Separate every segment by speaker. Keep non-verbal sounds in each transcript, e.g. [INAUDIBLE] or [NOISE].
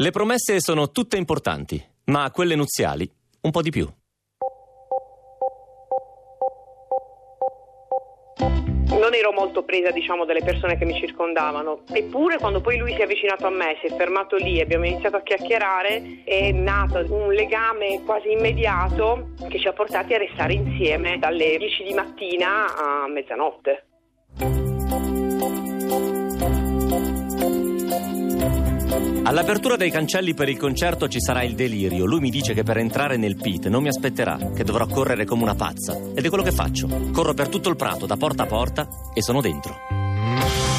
Speaker 1: Le promesse sono tutte importanti, ma quelle nuziali un po' di più.
Speaker 2: Non ero molto presa, diciamo, dalle persone che mi circondavano. Eppure, quando poi lui si è avvicinato a me, si è fermato lì, abbiamo iniziato a chiacchierare, è nato un legame quasi immediato che ci ha portati a restare insieme dalle 10 di mattina a mezzanotte.
Speaker 1: All'apertura dei cancelli per il concerto ci sarà il delirio. Lui mi dice che per entrare nel pit non mi aspetterà, che dovrò correre come una pazza. Ed è quello che faccio. Corro per tutto il prato, da porta a porta, e sono dentro.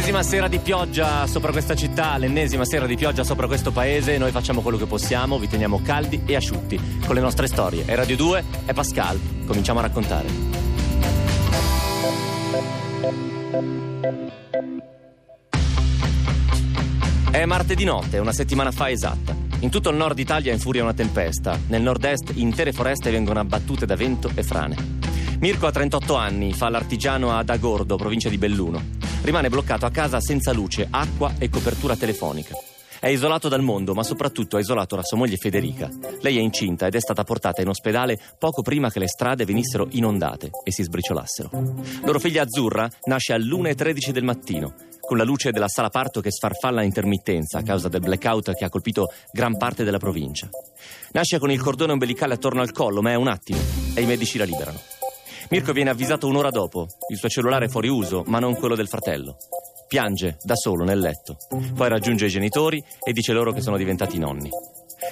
Speaker 1: L'ennesima sera di pioggia sopra questa città, l'ennesima sera di pioggia sopra questo paese, noi facciamo quello che possiamo, vi teniamo caldi e asciutti con le nostre storie. È Radio 2, è Pascal, cominciamo a raccontare. È martedì notte, una settimana fa esatta. In tutto il nord Italia infuria una tempesta, nel nord-est intere foreste vengono abbattute da vento e frane. Mirko ha 38 anni, fa l'artigiano ad Agordo, provincia di Belluno rimane bloccato a casa senza luce, acqua e copertura telefonica. È isolato dal mondo, ma soprattutto ha isolato la sua moglie Federica. Lei è incinta ed è stata portata in ospedale poco prima che le strade venissero inondate e si sbriciolassero. Loro figlia Azzurra nasce all'1.13 del mattino, con la luce della sala parto che sfarfalla a intermittenza a causa del blackout che ha colpito gran parte della provincia. Nasce con il cordone ombelicale attorno al collo, ma è un attimo e i medici la liberano. Mirko viene avvisato un'ora dopo. Il suo cellulare è fuori uso, ma non quello del fratello. Piange da solo nel letto. Poi raggiunge i genitori e dice loro che sono diventati nonni.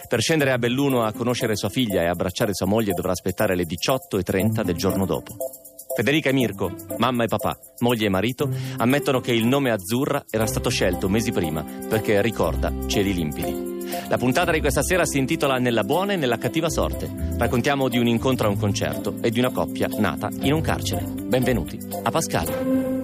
Speaker 1: Per scendere a Belluno a conoscere sua figlia e abbracciare sua moglie dovrà aspettare le 18.30 del giorno dopo. Federica e Mirko, mamma e papà, moglie e marito, ammettono che il nome Azzurra era stato scelto mesi prima perché ricorda cieli limpidi. La puntata di questa sera si intitola Nella buona e nella cattiva sorte. Raccontiamo di un incontro a un concerto e di una coppia nata in un carcere. Benvenuti a Pascal.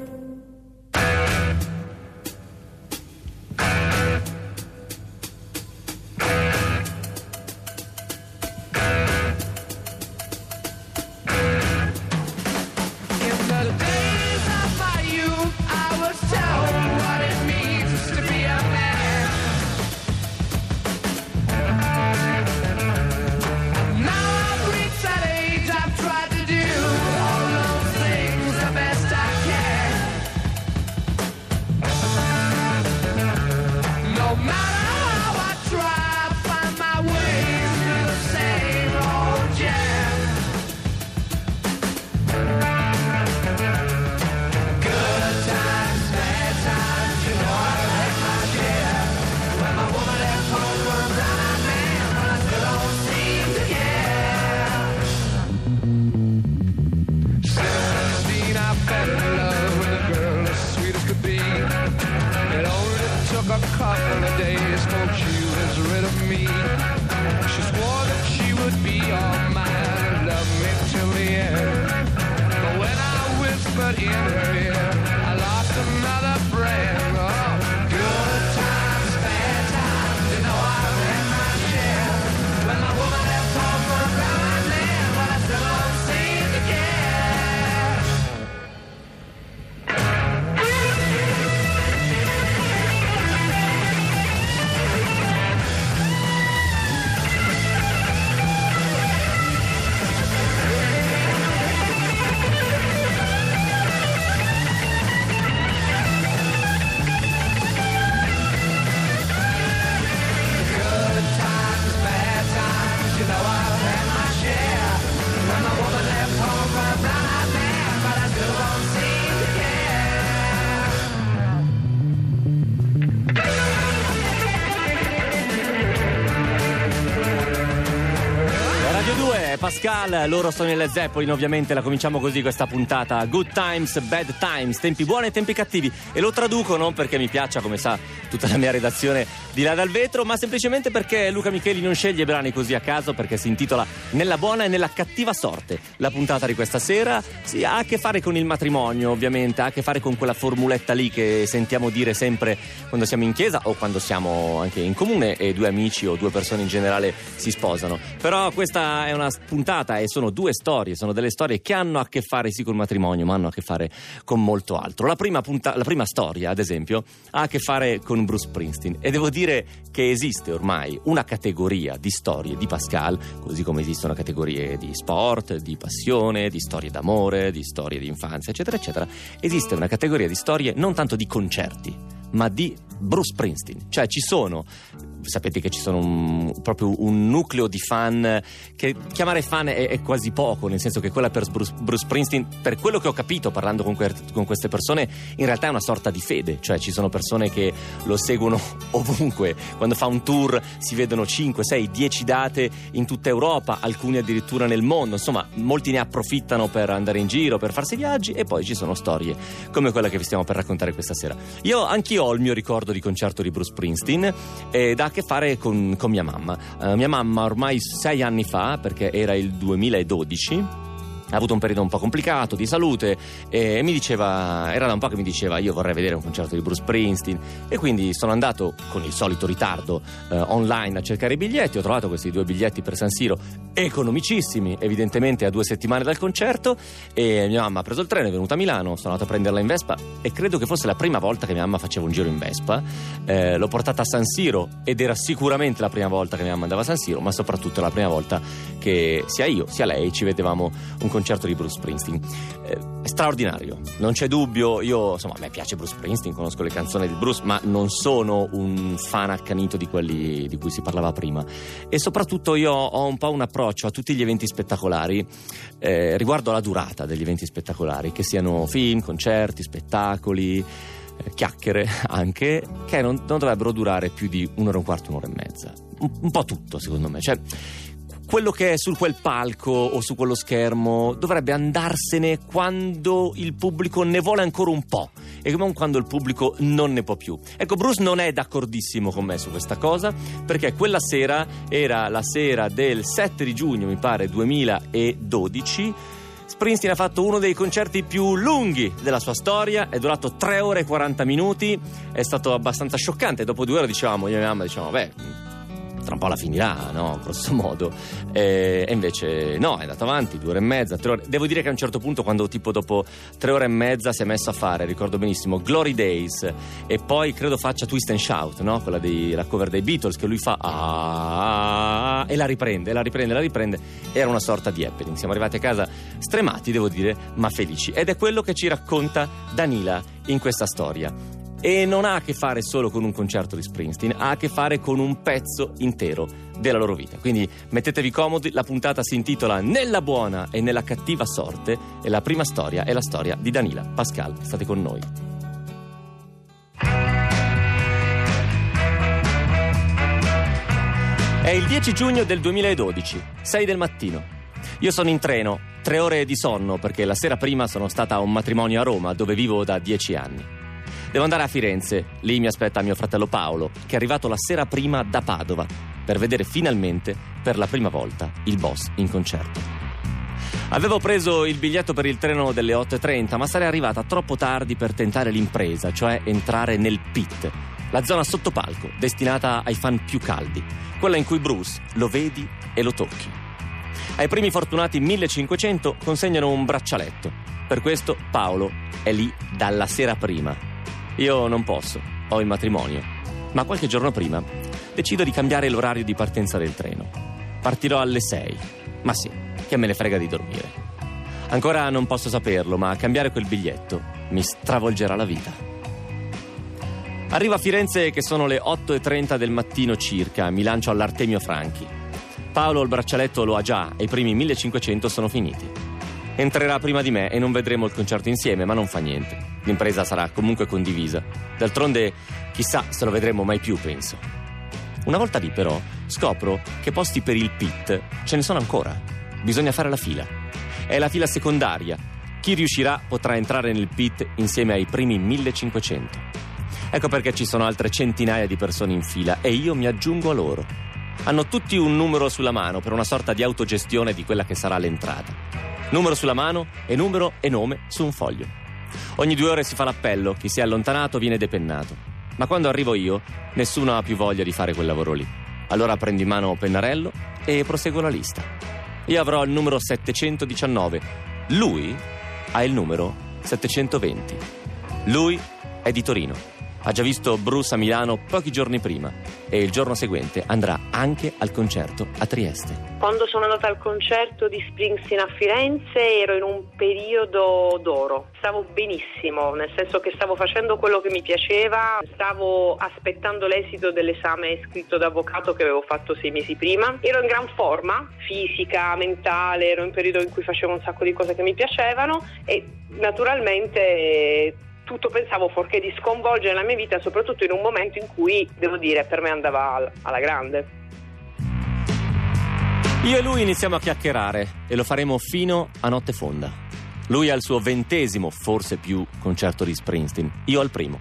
Speaker 1: yeah. Pascal, loro sono i Led Zeppelin, ovviamente la cominciamo così questa puntata. Good times, bad times, tempi buoni e tempi cattivi. E lo traduco non perché mi piaccia, come sa tutta la mia redazione di là dal vetro, ma semplicemente perché Luca Micheli non sceglie brani così a caso, perché si intitola Nella buona e nella cattiva sorte. La puntata di questa sera sì, ha a che fare con il matrimonio, ovviamente, ha a che fare con quella formuletta lì che sentiamo dire sempre quando siamo in chiesa o quando siamo anche in comune e due amici o due persone in generale si sposano. Però questa è una puntata e sono due storie, sono delle storie che hanno a che fare sì col matrimonio, ma hanno a che fare con molto altro. La prima, punta- la prima storia, ad esempio, ha a che fare con Bruce Springsteen e devo dire che esiste ormai una categoria di storie di Pascal, così come esistono categorie di sport, di passione, di storie d'amore, di storie di infanzia, eccetera, eccetera. Esiste una categoria di storie non tanto di concerti, ma di Bruce Springsteen. Cioè ci sono sapete che ci sono un, proprio un nucleo di fan che chiamare fan è, è, quasi poco, nel senso che quella per Bruce, Bruce Springsteen, per quello che ho capito parlando con, que, con, queste persone, in realtà è una sorta di fede, cioè ci sono persone che lo seguono [LAUGHS] ovunque, quando fa un tour si vedono 5, 6, 10 date in tutta Europa, alcuni addirittura nel mondo, insomma molti ne approfittano per andare in giro, per farsi viaggi e poi ci sono storie come quella che vi stiamo per raccontare questa sera. Io anch'io ho il mio ricordo di concerto di Bruce Springsteen e da che fare con, con mia mamma. Uh, mia mamma ormai sei anni fa, perché era il 2012, ha avuto un periodo un po' complicato di salute e mi diceva, era da un po' che mi diceva io vorrei vedere un concerto di Bruce Springsteen. E quindi sono andato con il solito ritardo eh, online a cercare i biglietti, ho trovato questi due biglietti per San Siro economicissimi, evidentemente a due settimane dal concerto. E mia mamma ha preso il treno, è venuta a Milano, sono andato a prenderla in Vespa. E credo che fosse la prima volta che mia mamma faceva un giro in Vespa, eh, l'ho portata a San Siro ed era sicuramente la prima volta che mia mamma andava a San Siro, ma soprattutto la prima volta che sia io sia lei ci vedevamo un concerto di Bruce Springsteen. Eh, straordinario, non c'è dubbio. Io, insomma, a me piace Bruce Springsteen, conosco le canzoni di Bruce, ma non sono un fan accanito di quelli di cui si parlava prima. E soprattutto io ho un po' un approccio a tutti gli eventi spettacolari eh, riguardo alla durata degli eventi spettacolari, che siano film, concerti, spettacoli eh, chiacchiere [LAUGHS] anche che non, non, dovrebbero durare più di un'ora e un quarto, un'ora e mezza. Un, un po' tutto, secondo me. Cioè, quello che è su quel palco o su quello schermo dovrebbe andarsene quando il pubblico ne vuole ancora un po' e non quando il pubblico non ne può più. Ecco, Bruce non è d'accordissimo con me su questa cosa perché quella sera era la sera del 7 di giugno, mi pare, 2012. Springsteen ha fatto uno dei concerti più lunghi della sua storia, è durato 3 ore e 40 minuti, è stato abbastanza scioccante. Dopo due ore dicevamo, io e mia mamma dicevamo, beh tra un po' la finirà, no? Grosso modo. E, e, invece no, è andato avanti, due ore e mezza, tre ore. Devo dire che a un certo punto, quando tipo dopo tre ore e mezza si è messo a fare, ricordo benissimo, Glory Days e poi credo faccia Twist and Shout, no? Quella della cover dei Beatles che lui fa ah, e la riprende, la riprende, la riprende. Era una sorta di happening. Siamo arrivati a casa stremati, devo dire, ma felici. Ed è quello che ci racconta Danila in questa storia e non ha a che fare solo con un concerto di Springsteen, ha a che fare con un pezzo intero della loro vita. Quindi mettetevi comodi, la puntata si intitola Nella buona e nella cattiva sorte e la prima storia è la storia di Danila Pascal. State con noi. È il 10 giugno del 2012, 6 del mattino. Io sono in treno, tre ore di sonno perché la sera prima sono stata a un matrimonio a Roma dove vivo da dieci anni. Devo andare a Firenze, lì mi aspetta mio fratello Paolo, che è arrivato la sera prima da Padova, per vedere finalmente, per la prima volta, il boss in concerto. Avevo preso il biglietto per il treno delle 8.30, ma sarei arrivata troppo tardi per tentare l'impresa, cioè entrare nel pit, la zona sottopalco destinata ai fan più caldi, quella in cui Bruce lo vedi e lo tocchi. Ai primi fortunati 1500 consegnano un braccialetto. Per questo Paolo è lì dalla sera prima io non posso, ho il matrimonio, ma qualche giorno prima decido di cambiare l'orario di partenza del treno. Partirò alle 6, ma sì, che me ne frega di dormire. Ancora non posso saperlo, ma cambiare quel biglietto mi stravolgerà la vita. Arrivo a Firenze che sono le 8.30 del mattino circa, mi lancio all'Artemio Franchi. Paolo il braccialetto lo ha già e i primi 1500 sono finiti. Entrerà prima di me e non vedremo il concerto insieme, ma non fa niente. L'impresa sarà comunque condivisa. D'altronde, chissà se lo vedremo mai più, penso. Una volta lì, però, scopro che posti per il pit ce ne sono ancora. Bisogna fare la fila. È la fila secondaria. Chi riuscirà potrà entrare nel pit insieme ai primi 1500. Ecco perché ci sono altre centinaia di persone in fila e io mi aggiungo a loro. Hanno tutti un numero sulla mano per una sorta di autogestione di quella che sarà l'entrata. Numero sulla mano e numero e nome su un foglio. Ogni due ore si fa l'appello, chi si è allontanato viene depennato. Ma quando arrivo io, nessuno ha più voglia di fare quel lavoro lì. Allora prendo in mano pennarello e proseguo la lista. Io avrò il numero 719. Lui ha il numero 720. Lui è di Torino. Ha già visto Bruce a Milano pochi giorni prima e il giorno seguente andrà anche al concerto a Trieste.
Speaker 2: Quando sono andata al concerto di Springsteen a Firenze ero in un periodo d'oro. Stavo benissimo, nel senso che stavo facendo quello che mi piaceva, stavo aspettando l'esito dell'esame scritto d'avvocato che avevo fatto sei mesi prima. Ero in gran forma, fisica, mentale, ero in un periodo in cui facevo un sacco di cose che mi piacevano e naturalmente tutto pensavo fuorché di sconvolgere la mia vita, soprattutto in un momento in cui, devo dire, per me andava alla grande.
Speaker 1: Io e lui iniziamo a chiacchierare e lo faremo fino a notte fonda. Lui ha il suo ventesimo, forse più, concerto di Springsteen, io al primo.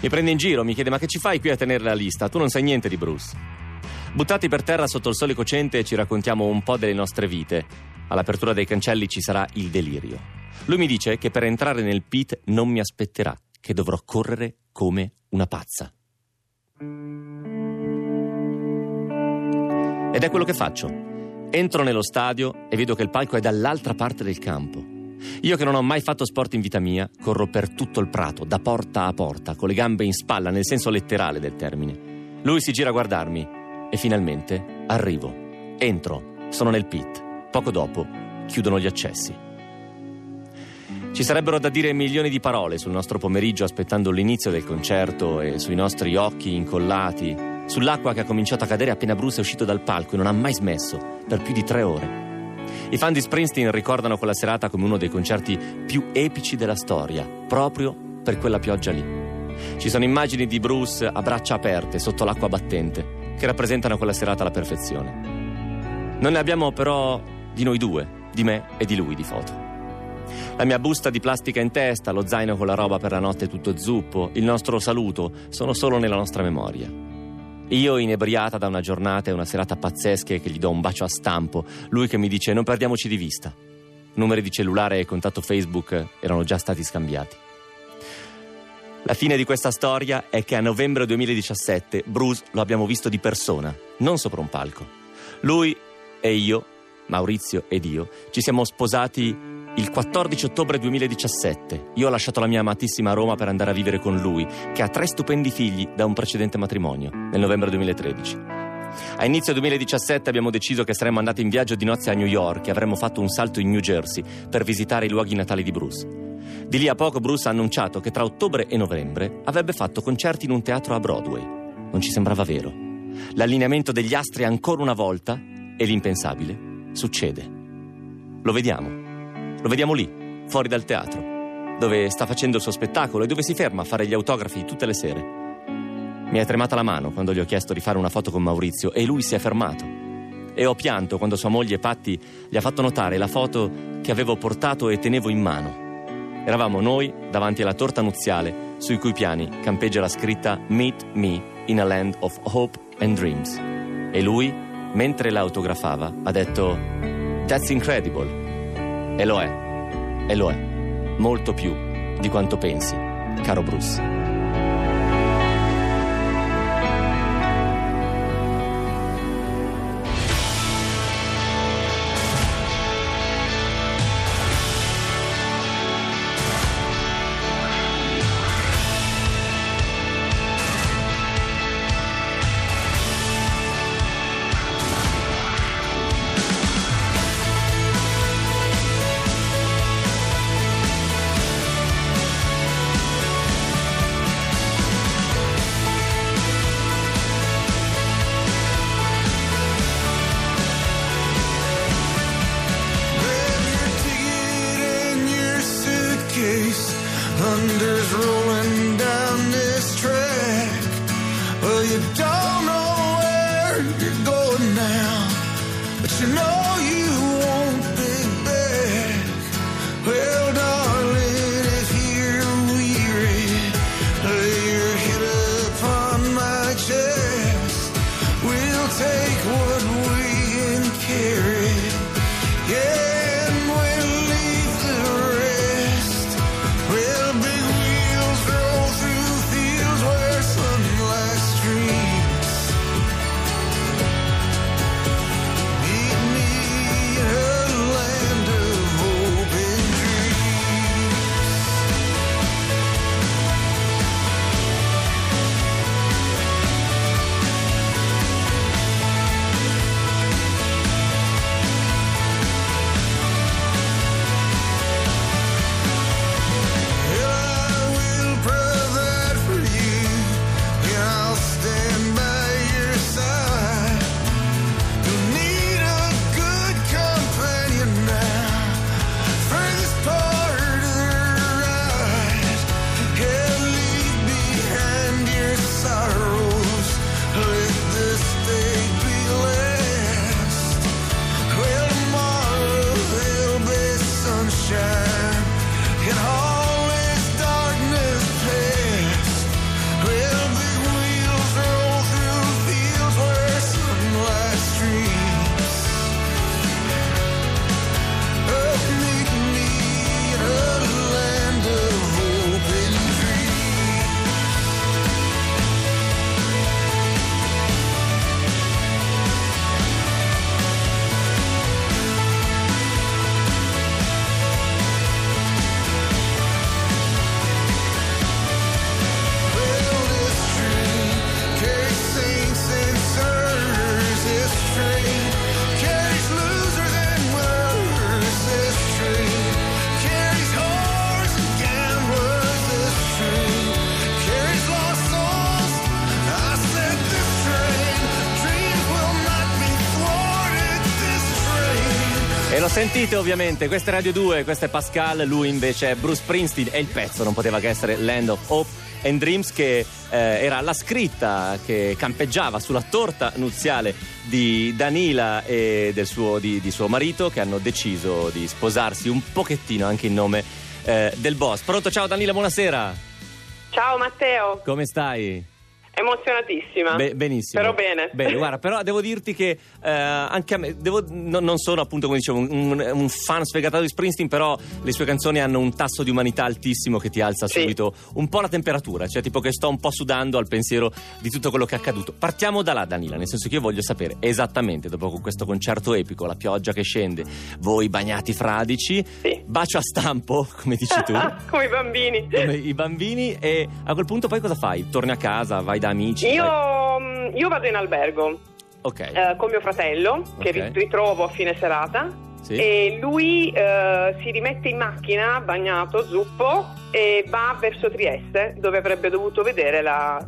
Speaker 1: Mi prende in giro, mi chiede ma che ci fai qui a tenere la lista? Tu non sai niente di Bruce. Buttati per terra sotto il sole cocente ci raccontiamo un po' delle nostre vite. All'apertura dei cancelli ci sarà il delirio. Lui mi dice che per entrare nel pit non mi aspetterà, che dovrò correre come una pazza. Ed è quello che faccio. Entro nello stadio e vedo che il palco è dall'altra parte del campo. Io che non ho mai fatto sport in vita mia, corro per tutto il prato, da porta a porta, con le gambe in spalla, nel senso letterale del termine. Lui si gira a guardarmi e finalmente arrivo. Entro, sono nel pit. Poco dopo chiudono gli accessi. Ci sarebbero da dire milioni di parole sul nostro pomeriggio aspettando l'inizio del concerto e sui nostri occhi incollati, sull'acqua che ha cominciato a cadere appena Bruce è uscito dal palco e non ha mai smesso, per più di tre ore. I fan di Springsteen ricordano quella serata come uno dei concerti più epici della storia, proprio per quella pioggia lì. Ci sono immagini di Bruce a braccia aperte sotto l'acqua battente, che rappresentano quella serata alla perfezione. Non ne abbiamo però di noi due, di me e di lui di foto. La mia busta di plastica in testa, lo zaino con la roba per la notte tutto zuppo, il nostro saluto sono solo nella nostra memoria. Io inebriata da una giornata e una serata pazzesche che gli do un bacio a stampo, lui che mi dice non perdiamoci di vista. Numeri di cellulare e contatto Facebook erano già stati scambiati. La fine di questa storia è che a novembre 2017 Bruce lo abbiamo visto di persona, non sopra un palco. Lui e io, Maurizio ed io, ci siamo sposati il 14 ottobre 2017 io ho lasciato la mia amatissima Roma per andare a vivere con lui, che ha tre stupendi figli da un precedente matrimonio, nel novembre 2013. A inizio 2017 abbiamo deciso che saremmo andati in viaggio di nozze a New York e avremmo fatto un salto in New Jersey per visitare i luoghi natali di Bruce. Di lì a poco Bruce ha annunciato che tra ottobre e novembre avrebbe fatto concerti in un teatro a Broadway. Non ci sembrava vero. L'allineamento degli astri ancora una volta, e l'impensabile, succede. Lo vediamo. Lo vediamo lì, fuori dal teatro, dove sta facendo il suo spettacolo e dove si ferma a fare gli autografi tutte le sere. Mi è tremata la mano quando gli ho chiesto di fare una foto con Maurizio e lui si è fermato. E ho pianto quando sua moglie Patti gli ha fatto notare la foto che avevo portato e tenevo in mano. Eravamo noi davanti alla torta nuziale sui cui piani campeggia la scritta Meet Me in a Land of Hope and Dreams. E lui, mentre la autografava, ha detto That's incredible. E lo è, e lo è, molto più di quanto pensi, caro Bruce. Sentite ovviamente, questa è Radio 2, questo è Pascal, lui invece è Bruce Springsteen e il pezzo non poteva che essere Land of Hope and Dreams che eh, era la scritta che campeggiava sulla torta nuziale di Danila e del suo, di, di suo marito che hanno deciso di sposarsi un pochettino anche in nome eh, del boss. Pronto, ciao Danila, buonasera.
Speaker 2: Ciao Matteo.
Speaker 1: Come stai?
Speaker 2: Emozionatissima.
Speaker 1: Be- benissimo.
Speaker 2: Però bene.
Speaker 1: Bene, guarda, però devo dirti che eh, anche a me, devo, no, non sono appunto come dicevo un, un, fan sfegatato di Springsteen, però le sue canzoni hanno un tasso di umanità altissimo che ti alza
Speaker 2: Sì.
Speaker 1: subito un po' la temperatura, cioè tipo che sto un po' sudando al pensiero di tutto quello che è accaduto. Partiamo da là, Danila, nel senso che io voglio sapere esattamente dopo questo concerto epico, la pioggia che scende, voi bagnati fradici,
Speaker 2: Sì.
Speaker 1: bacio a stampo, [LAUGHS] come dici tu. [LAUGHS]
Speaker 2: Come i bambini.
Speaker 1: Come i bambini e a quel punto poi cosa fai? Torni a casa, vai da amici?
Speaker 2: Io, mm, io vado in albergo
Speaker 1: Ok.
Speaker 2: eh, con mio fratello, che
Speaker 1: Ok.
Speaker 2: ri- ritrovo a fine serata.
Speaker 1: Sì.
Speaker 2: E lui eh, si rimette in macchina, bagnato, zuppo, e va verso Trieste, dove avrebbe dovuto vedere la-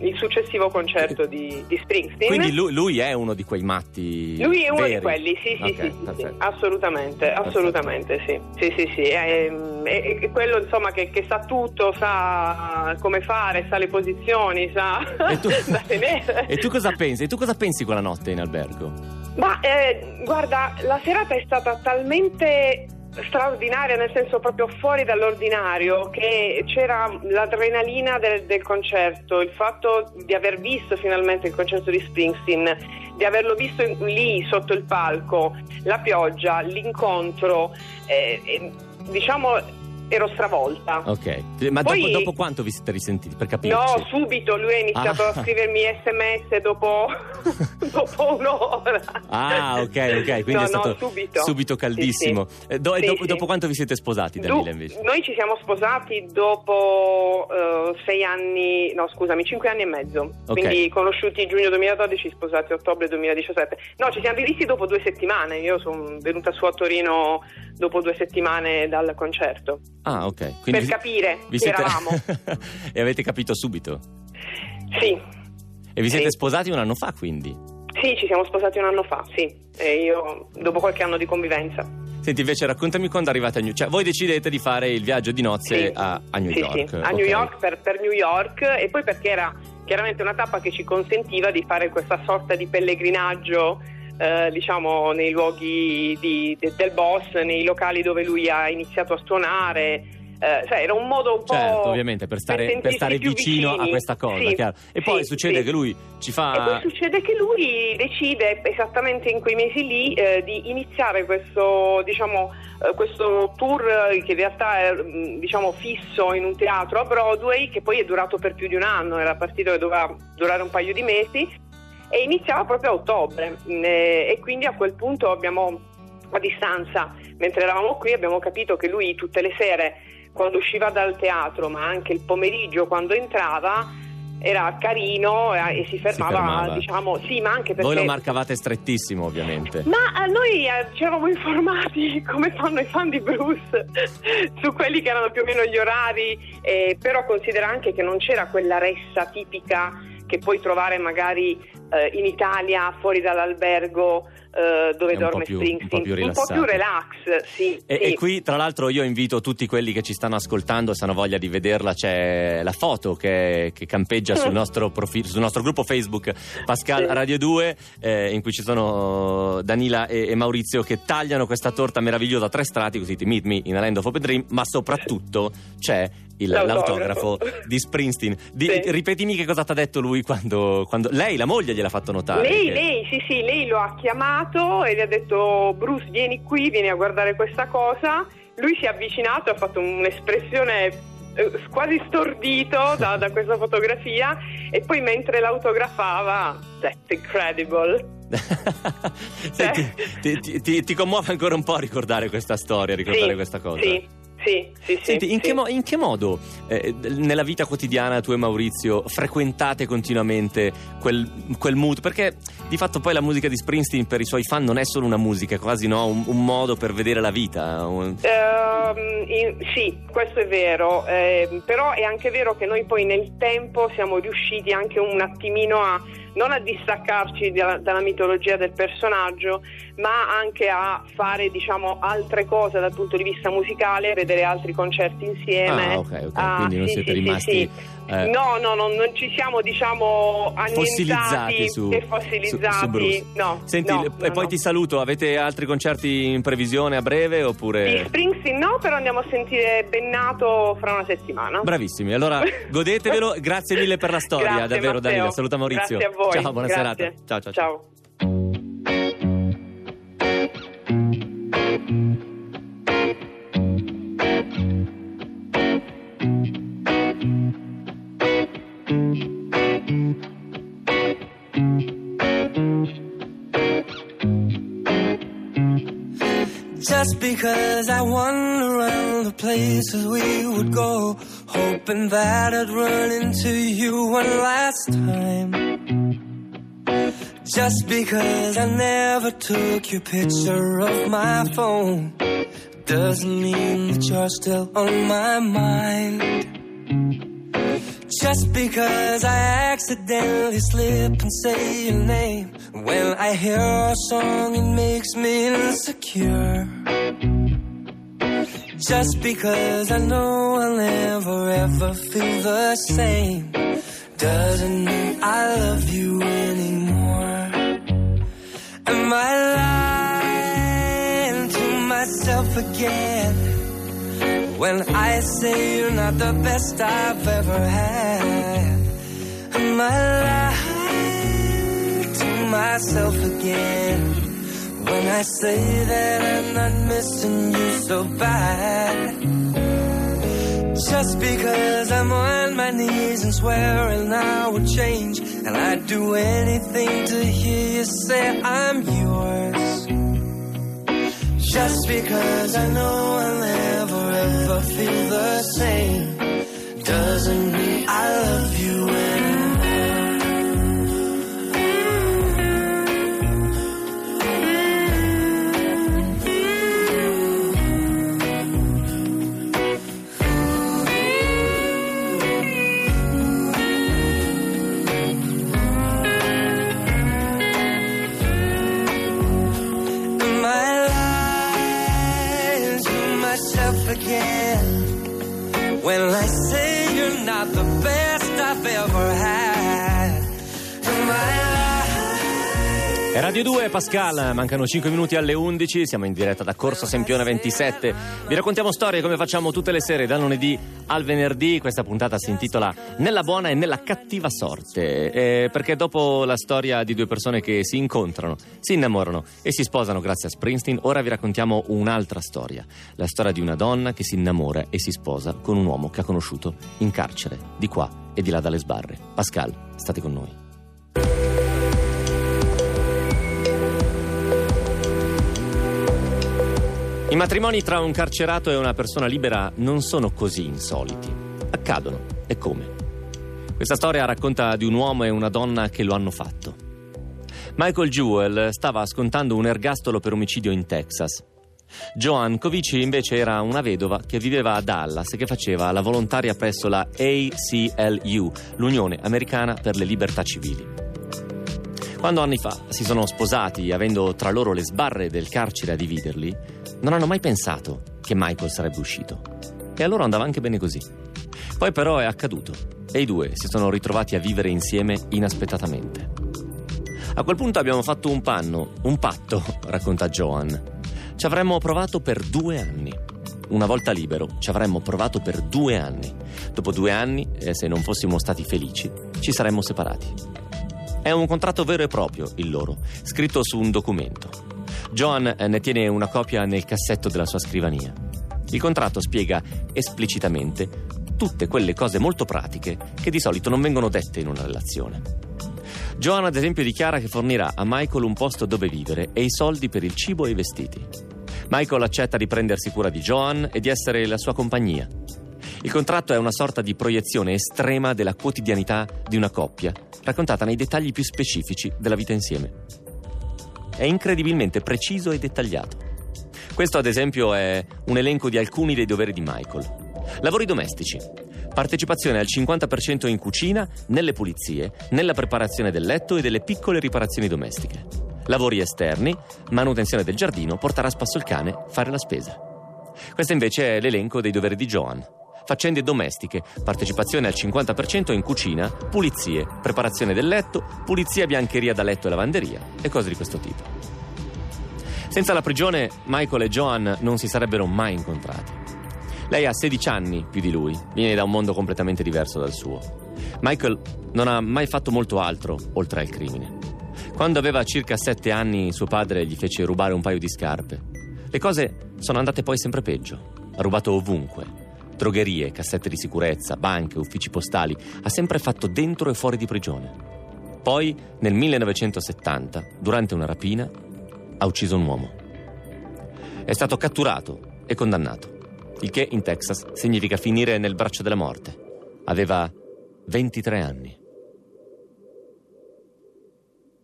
Speaker 2: il successivo concerto di, di Springsteen.
Speaker 1: Quindi lui, lui è uno di quei matti.
Speaker 2: Lui è uno
Speaker 1: veri.
Speaker 2: di quelli, sì, sì,
Speaker 1: Ok,
Speaker 2: sì, sì, assolutamente, assolutamente sì, sì, sì, sì, è, è- è quello insomma che, che sa tutto, sa come fare, sa le posizioni, sa
Speaker 1: E tu, [LAUGHS]
Speaker 2: da tenere. [LAUGHS]
Speaker 1: e tu cosa pensi? E tu cosa pensi quella notte in albergo?
Speaker 2: Ma eh, guarda, la serata è stata talmente straordinaria, nel senso proprio fuori dall'ordinario, che c'era l'adrenalina del, del concerto, il fatto di aver visto finalmente il concerto di Springsteen, di averlo visto in- lì sotto il palco, la pioggia, l'incontro, eh, eh, diciamo ero stravolta.
Speaker 1: Ok. Ma
Speaker 2: Poi-
Speaker 1: dopo, dopo quanto vi siete risentiti? Per capirci?
Speaker 2: No, subito lui ha iniziato
Speaker 1: Ah.
Speaker 2: a scrivermi sms dopo, [LAUGHS] dopo un'ora.
Speaker 1: Ah, ok, ok. Quindi
Speaker 2: No,
Speaker 1: è stato
Speaker 2: no, subito.
Speaker 1: caldissimo.
Speaker 2: Sì, sì.
Speaker 1: Eh, do-
Speaker 2: Sì,
Speaker 1: dopo, dopo quanto vi siete sposati, Danila, invece?
Speaker 2: noi ci siamo sposati dopo eh, sei anni, no scusami, cinque anni e mezzo.
Speaker 1: Ok.
Speaker 2: Quindi conosciuti giugno 2012, sposati ottobre 2017. No, ci siamo rivisti dopo due settimane. Io sono venuta su a Torino dopo due settimane dal concerto.
Speaker 1: Ah, ok. Quindi
Speaker 2: per capire
Speaker 1: vi siete...
Speaker 2: eravamo. [LAUGHS]
Speaker 1: e avete capito subito?
Speaker 2: Sì.
Speaker 1: E vi siete
Speaker 2: Sì.
Speaker 1: sposati un anno fa, quindi?
Speaker 2: Sì, ci siamo sposati un anno fa, sì. E io dopo qualche anno di convivenza.
Speaker 1: Senti, invece raccontami quando arrivate a New York. Cioè, voi decidete di fare il viaggio di nozze
Speaker 2: Sì.
Speaker 1: a, a New
Speaker 2: Sì,
Speaker 1: York.
Speaker 2: sì, a
Speaker 1: ok.
Speaker 2: New York per, per New York e poi perché era chiaramente una tappa che ci consentiva di fare questa sorta di pellegrinaggio eh, diciamo nei luoghi di- de- del boss, nei locali dove lui ha iniziato a suonare. Eh, sai, era un modo un po'
Speaker 1: Certo, ovviamente, per stare, per
Speaker 2: sentirsi
Speaker 1: stare vicino
Speaker 2: vicini.
Speaker 1: a questa cosa,
Speaker 2: Sì,
Speaker 1: chiaro. E poi
Speaker 2: sì,
Speaker 1: succede
Speaker 2: sì.
Speaker 1: che lui ci
Speaker 2: E
Speaker 1: fa...
Speaker 2: poi succede che lui decide esattamente in quei mesi lì eh, di iniziare questo, diciamo, eh, questo tour eh, che in realtà è mm, diciamo, fisso in un teatro a Broadway che poi è durato per più di un anno, era partito che doveva durare un paio di mesi e iniziava proprio a ottobre Mm, eh, e quindi a quel punto abbiamo a distanza, mentre eravamo qui abbiamo capito che lui tutte le sere quando usciva dal teatro ma anche il pomeriggio quando entrava era carino eh, e si fermava,
Speaker 1: fermava.
Speaker 2: diciamo, sì, ma anche perché
Speaker 1: Voi lo marcavate strettissimo, ovviamente.
Speaker 2: ma a noi eh, ci eravamo informati [LAUGHS] come fanno i fan di Bruce [LAUGHS] su quelli che erano più o meno gli orari, eh, però considera anche che non c'era quella ressa tipica che puoi trovare magari eh, in Italia fuori dall'albergo eh, dove
Speaker 1: un po'
Speaker 2: dorme
Speaker 1: più- un
Speaker 2: Springsteen,
Speaker 1: po' più
Speaker 2: un po' più relax, sì.
Speaker 1: E,
Speaker 2: sì.
Speaker 1: e qui, tra l'altro, io invito tutti quelli che ci stanno ascoltando, se hanno voglia di vederla, c'è la foto che, che campeggia sul nostro, profilo, sul nostro gruppo Facebook Pascal
Speaker 2: Sì.
Speaker 1: Radio 2, eh, in cui ci sono Danila e, e Maurizio che tagliano questa torta meravigliosa a tre strati, così ti meet me in a land of hope and dream, ma soprattutto c'è il-
Speaker 2: L'autografo.
Speaker 1: l'autografo di Springsteen. Di-
Speaker 2: Sì.
Speaker 1: Ripetimi che cosa ti ha detto lui quando, quando- Lei, la moglie, gliel'ha fatto notare.
Speaker 2: Lei,
Speaker 1: che-
Speaker 2: lei, sì, sì, lei lo ha chiamato e gli ha detto Bruce vieni qui, vieni a guardare questa cosa. Lui si è avvicinato, ha fatto un'espressione eh, quasi stordito [LAUGHS] da, da questa fotografia e poi mentre l'autografava, that's incredible. [LAUGHS]
Speaker 1: Senti, ti, ti- ti- ti commuove ancora un po' ricordare questa storia, ricordare
Speaker 2: Sì,
Speaker 1: questa cosa?
Speaker 2: Sì, sì, sì. sì,
Speaker 1: Senti, in,
Speaker 2: sì.
Speaker 1: che mo- in che modo eh, nella vita quotidiana tu e Maurizio frequentate continuamente quel, quel mood? Perché di fatto poi la musica di Springsteen per i suoi fan non è solo una musica, è quasi no, un, un modo per vedere la vita.
Speaker 2: Ehm, in- sì, questo è vero, ehm, però è anche vero che noi poi nel tempo siamo riusciti anche un attimino a non a distaccarci dalla, dalla mitologia del personaggio, ma anche a fare diciamo altre cose dal punto di vista musicale, vedere altri concerti insieme.
Speaker 1: Ah, ok, ok. Ah, Quindi non sì, siete sì, rimasti.
Speaker 2: Sì, eh, no, no, no, non ci siamo, diciamo,
Speaker 1: fossilizzati su,
Speaker 2: e fossilizzati. Su, su
Speaker 1: no, Senti, no, e poi no. ti saluto. Avete altri concerti in previsione a breve? Oppure...
Speaker 2: Di Springsteen no, però andiamo a sentire Bennato fra una settimana.
Speaker 1: Bravissimi, allora [LAUGHS] godetevelo. Grazie mille per la storia,
Speaker 2: Grazie,
Speaker 1: davvero,
Speaker 2: Matteo.
Speaker 1: Danilo. Saluta Maurizio.
Speaker 2: Grazie a voi.
Speaker 1: Ciao, buona
Speaker 2: Grazie.
Speaker 1: serata. ciao. ciao.
Speaker 2: ciao.
Speaker 3: Just because I wander around the places we would go, hoping that I'd run into you one last time. Just because I never took your picture of my phone, doesn't mean that you're still on my mind. Just because I accidentally slip and say your name When I hear a song it makes me insecure Just because I know I'll never ever feel the same Doesn't mean I love you anymore Am I lying to myself again? When I say you're not the best I've ever had, am I lying to myself again? When I say that I'm not missing you so bad, just because I'm on my knees and swearing I would change, and I'd do anything to hear you say I'm yours. Just because I know I'll never ever feel the same doesn't mean I love you
Speaker 1: Radio 2, Pascal, mancano 5 minuti alle 11, siamo in diretta da Corso Sempione 27. Vi raccontiamo storie come facciamo tutte le sere, dal lunedì al venerdì. Questa puntata si intitola Nella buona e nella cattiva sorte, eh, perché dopo la storia di due persone che si incontrano, si innamorano e si sposano grazie a Springsteen, ora vi raccontiamo un'altra storia. La storia di una donna che si innamora e si sposa con un uomo che ha conosciuto in carcere, di qua e di là dalle sbarre. Pascal, state con noi. I matrimoni tra un carcerato e una persona libera non sono così insoliti. Accadono. E come? Questa storia racconta di un uomo e una donna che lo hanno fatto. Michael Jewell stava scontando un ergastolo per omicidio in Texas. Joan Covici invece era una vedova che viveva a Dallas e che faceva la volontaria presso la ACLU, l'Unione Americana per le Libertà Civili. Quando anni fa si sono sposati, avendo tra loro le sbarre del carcere a dividerli, non hanno mai pensato che Michael sarebbe uscito. E a loro andava anche bene così. Poi però è accaduto e i due si sono ritrovati a vivere insieme inaspettatamente. A quel punto abbiamo fatto un panno, un patto, [LAUGHS] racconta Joan. Ci avremmo provato per due anni. Una volta libero, ci avremmo provato per due anni. Dopo due anni, e se non fossimo stati felici, ci saremmo separati. È un contratto vero e proprio, il loro, scritto su un documento. Joan eh, ne tiene una copia nel cassetto della sua scrivania. Il contratto spiega esplicitamente tutte quelle cose molto pratiche che di solito non vengono dette in una relazione. Joan, ad esempio, dichiara che fornirà a Michael un posto dove vivere e i soldi per il cibo e i vestiti. Michael accetta di prendersi cura di Joan e di essere la sua compagnia. Il contratto è una sorta di proiezione estrema della quotidianità di una coppia, raccontata nei dettagli più specifici della vita insieme è incredibilmente preciso e dettagliato. Questo, ad esempio, è un elenco di alcuni dei doveri di Michael. Lavori domestici. Partecipazione al 50% in cucina, nelle pulizie, nella preparazione del letto e delle piccole riparazioni domestiche. Lavori esterni, manutenzione del giardino, portare a spasso il cane, fare la spesa. Questo invece è l'elenco dei doveri di Joan. Faccende domestiche, partecipazione al 50% in cucina, pulizie, preparazione del letto, pulizia biancheria da letto e lavanderia e cose di questo tipo. Senza la prigione, Michael e Joan non si sarebbero mai incontrati. Lei ha 16 anni più di lui, viene da un mondo completamente diverso dal suo. Michael non ha mai fatto molto altro oltre al crimine. Quando aveva circa 7 anni suo padre gli fece rubare un paio di scarpe. Le cose sono andate poi sempre peggio. Ha rubato ovunque. Drogherie, cassette di sicurezza, banche, uffici postali. Ha sempre fatto dentro e fuori di prigione. Poi, nel 1970, durante una rapina, ha ucciso un uomo. È stato catturato e condannato il che in Texas significa finire nel braccio della morte. Aveva 23 anni.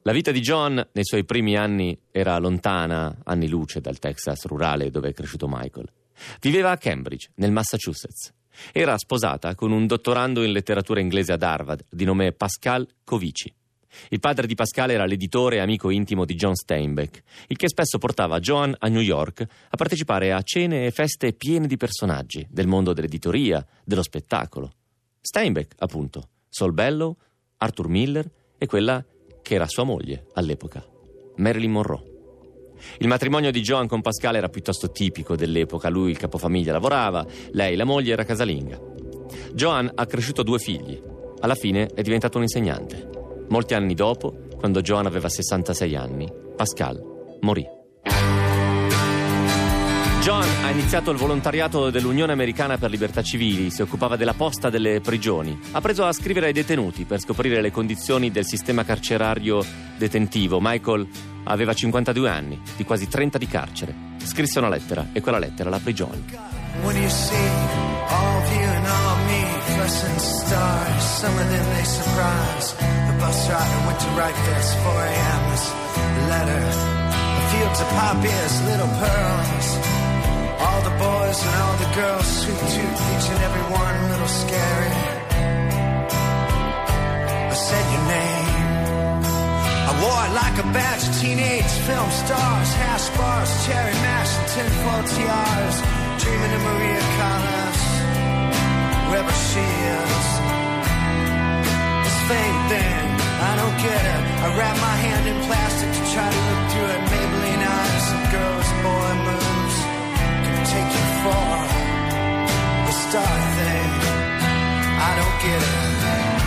Speaker 1: La vita di John nei suoi primi anni era lontana anni luce dal Texas rurale dove è cresciuto Michael. Viveva a Cambridge, nel Massachusetts. Era sposata con un dottorando in letteratura inglese ad Harvard di nome Pascal Covici. Il padre di Pascal era l'editore e amico intimo di John Steinbeck, il che spesso portava Joan a New York a partecipare a cene e feste piene di personaggi del mondo dell'editoria, dello spettacolo. Steinbeck, appunto, Sol Bellow, Arthur Miller e quella che era sua moglie all'epoca, Marilyn Monroe. Il matrimonio di Joan con Pascal era piuttosto tipico dell'epoca, lui il capofamiglia lavorava, lei la moglie era casalinga. Joan ha cresciuto due figli, alla fine è diventato un insegnante. Molti anni dopo, quando Joan aveva 66 anni, Pascal morì. John ha iniziato il volontariato dell'Unione Americana per Libertà Civili, si occupava della posta delle prigioni. Ha preso a scrivere ai detenuti per scoprire le condizioni del sistema carcerario detentivo. Michael aveva 52 anni, di quasi 30 di carcere. Scrisse una lettera e quella lettera la prigione. When you see all of you and all me, stars, some of them they surprise. bus rider went to write this 4 a.m. Letter. The fields of poppies, little pearls. All the boys and all the girls, sweet tooth, each and every one a little scary. I said your name. I wore it like a badge of teenage film stars, hash bars, cherry mash, and tinfoil tiaras. Dreaming of Maria Callas, wherever she is. This fame thing I don't get it. I wrap my hand in plastic to try to look through it. Maybelline eyes and girls, boy moves take you far. The star thing, I don't get it.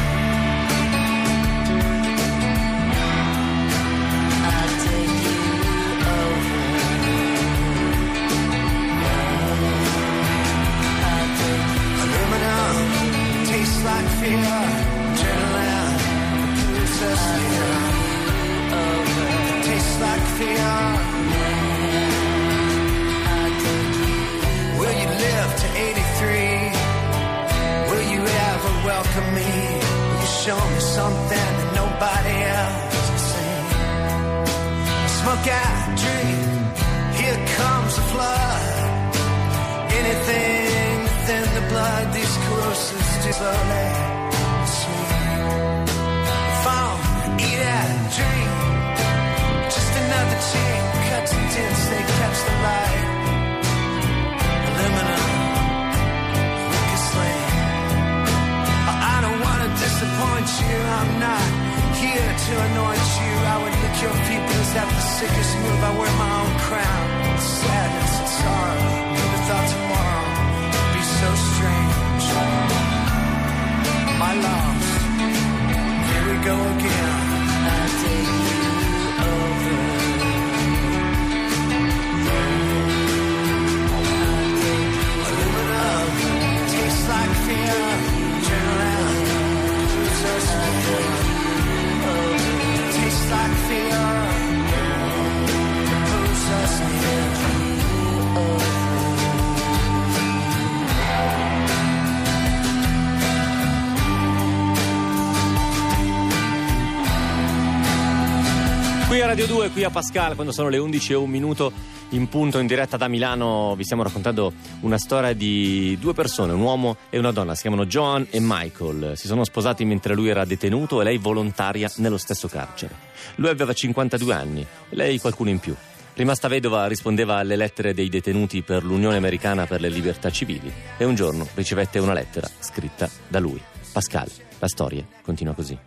Speaker 1: 2, qui a Pascal, quando sono le 11 e un minuto in punto in diretta da Milano, vi stiamo raccontando una storia di due persone, un uomo e una donna, si chiamano Joan e Michael. Si sono sposati mentre lui era detenuto e lei volontaria nello stesso carcere. Lui aveva 52 anni lei qualcuno in più. Rimasta vedova rispondeva alle lettere dei detenuti per l'Unione Americana per le Libertà Civili e un giorno ricevette una lettera scritta da lui. Pascal, la storia continua così.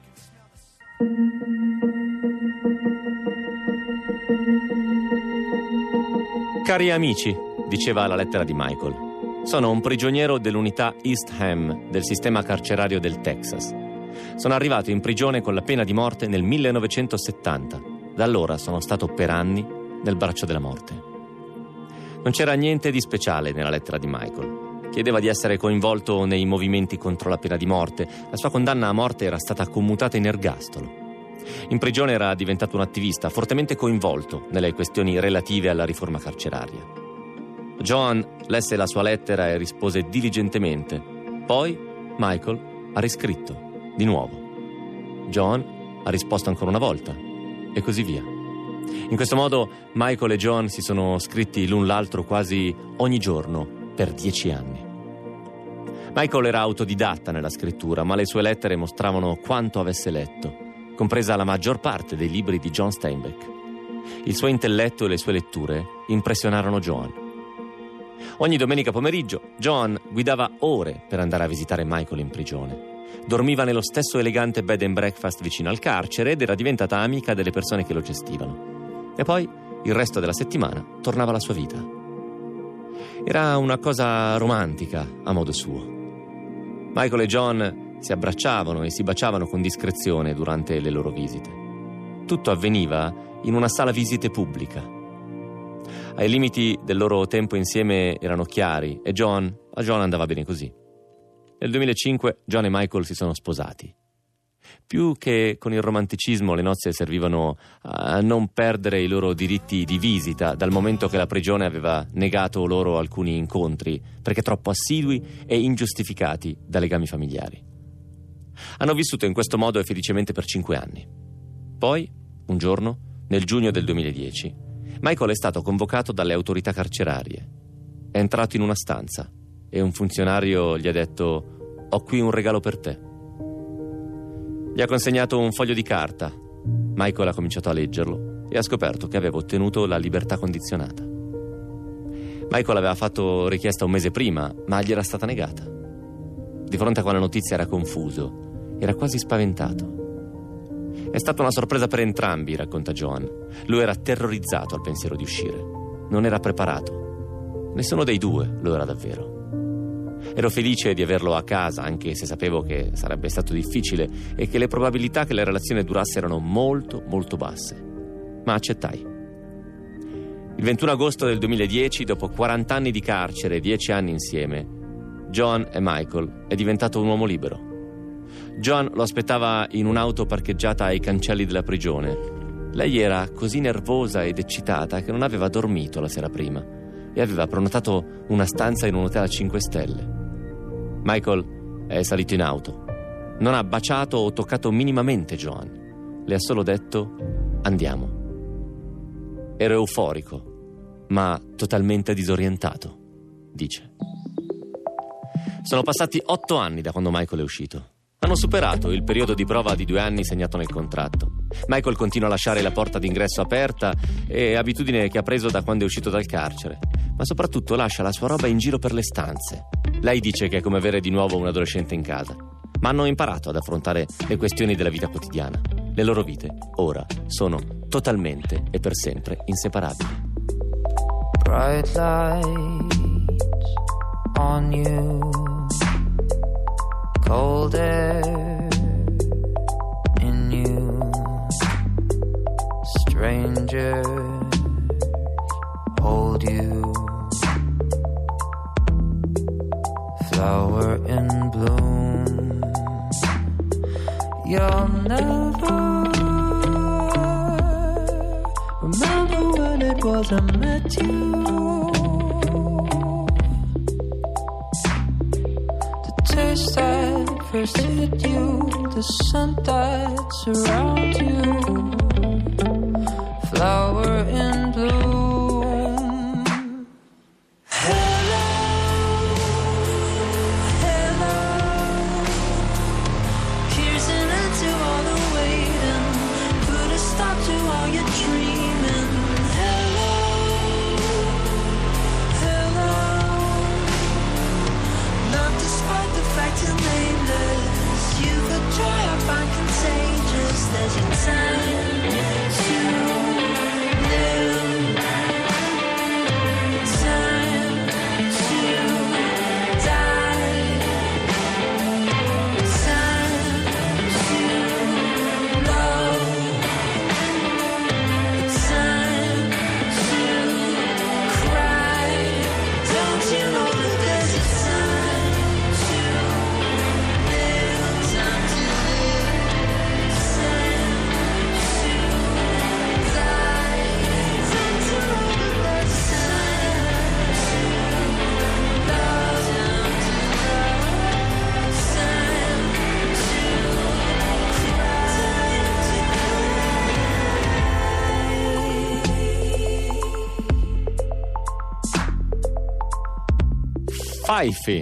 Speaker 1: Cari amici, diceva la lettera di Michael, sono un prigioniero dell'unità East Ham del sistema carcerario del Texas. Sono arrivato in prigione con la pena di morte nel 1970. Da allora sono stato per anni nel braccio della morte. Non c'era niente di speciale nella lettera di Michael. Chiedeva di essere coinvolto nei movimenti contro la pena di morte. La sua condanna a morte era stata commutata in ergastolo. In prigione era diventato un attivista fortemente coinvolto nelle questioni relative alla riforma carceraria. Joan lesse la sua lettera e rispose diligentemente. Poi Michael ha riscritto, di nuovo. Joan ha risposto ancora una volta e così via. In questo modo Michael e Joan si sono scritti l'un l'altro quasi ogni giorno per dieci anni. Michael era autodidatta nella scrittura, ma le sue lettere mostravano quanto avesse letto compresa la maggior parte dei libri di John Steinbeck. Il suo intelletto e le sue letture impressionarono Joan. Ogni domenica pomeriggio Joan guidava ore per andare a visitare Michael in prigione. Dormiva nello stesso elegante bed and breakfast vicino al carcere ed era diventata amica delle persone che lo gestivano. E poi, il resto della settimana, tornava alla sua vita. Era una cosa romantica a modo suo. Michael e John si abbracciavano e si baciavano con discrezione durante le loro visite. Tutto avveniva in una sala visite pubblica. Ai limiti del loro tempo insieme erano chiari e John, a John andava bene così. Nel 2005 John e Michael si sono sposati. Più che con il romanticismo le nozze servivano a non perdere i loro diritti di visita dal momento che la prigione aveva negato loro alcuni incontri perché troppo assidui e ingiustificati da legami familiari. Hanno vissuto in questo modo e felicemente per cinque anni. Poi, un giorno, nel giugno del 2010, Michael è stato convocato dalle autorità carcerarie. È entrato in una stanza e un funzionario gli ha detto Ho qui un regalo per te. Gli ha consegnato un foglio di carta. Michael ha cominciato a leggerlo e ha scoperto che aveva ottenuto la libertà condizionata. Michael aveva fatto richiesta un mese prima, ma gli era stata negata. Di fronte a quella notizia era confuso era quasi spaventato. È stata una sorpresa per entrambi, racconta Joan. Lui era terrorizzato al pensiero di uscire. Non era preparato. Nessuno dei due lo era davvero. Ero felice di averlo a casa, anche se sapevo che sarebbe stato difficile e che le probabilità che la relazione durasse erano molto, molto basse. Ma accettai. Il 21 agosto del 2010, dopo 40 anni di carcere e 10 anni insieme, John e Michael è diventato un uomo libero. Joan lo aspettava in un'auto parcheggiata ai cancelli della prigione. Lei era così nervosa ed eccitata che non aveva dormito la sera prima e aveva prenotato una stanza in un hotel a 5 stelle. Michael è salito in auto. Non ha baciato o toccato minimamente Joan. Le ha solo detto andiamo. Ero euforico, ma totalmente disorientato, dice. Sono passati otto anni da quando Michael è uscito. Hanno superato il periodo di prova di due anni segnato nel contratto. Michael continua a lasciare la porta d'ingresso aperta, è abitudine che ha preso da quando è uscito dal carcere, ma soprattutto lascia la sua roba in giro per le stanze. Lei dice che è come avere di nuovo un adolescente in casa, ma hanno imparato ad affrontare le questioni della vita quotidiana. Le loro vite, ora, sono totalmente e per sempre inseparabili. Bright lights on you cold air in you, stranger. Hold you, flower in bloom. You'll never remember when it was I met you. To taste first hit you, the sun that surrounds you.
Speaker 3: flower in There's
Speaker 1: Faifi,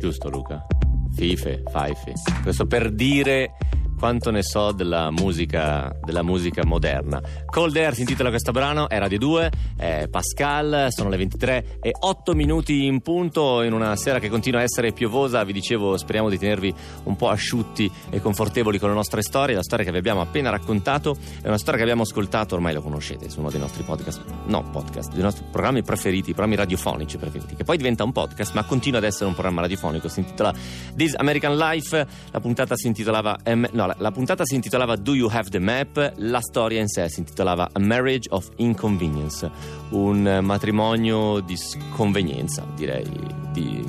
Speaker 1: giusto Luca? Fife, Faifi. Questo per dire quanto ne so della musica, della musica moderna. Cold Air si intitola questo brano, è Radio 2, è Pascal, sono le 23 e 8 minuti in punto in una sera che continua a essere piovosa. Vi dicevo, speriamo di tenervi un po' asciutti e confortevoli con le nostre storie. La storia che vi abbiamo appena raccontato è una storia che abbiamo ascoltato, ormai lo conoscete, su uno dei nostri podcast, no podcast, dei nostri programmi preferiti, programmi radiofonici preferiti, che poi diventa un podcast, ma continua ad essere un programma radiofonico. Si intitola This American Life, la puntata si intitolava em, no, la, la puntata si intitolava Do You Have the Map? La storia in sé si intitolava A Marriage of Inconvenience, un matrimonio di sconvenienza, direi, di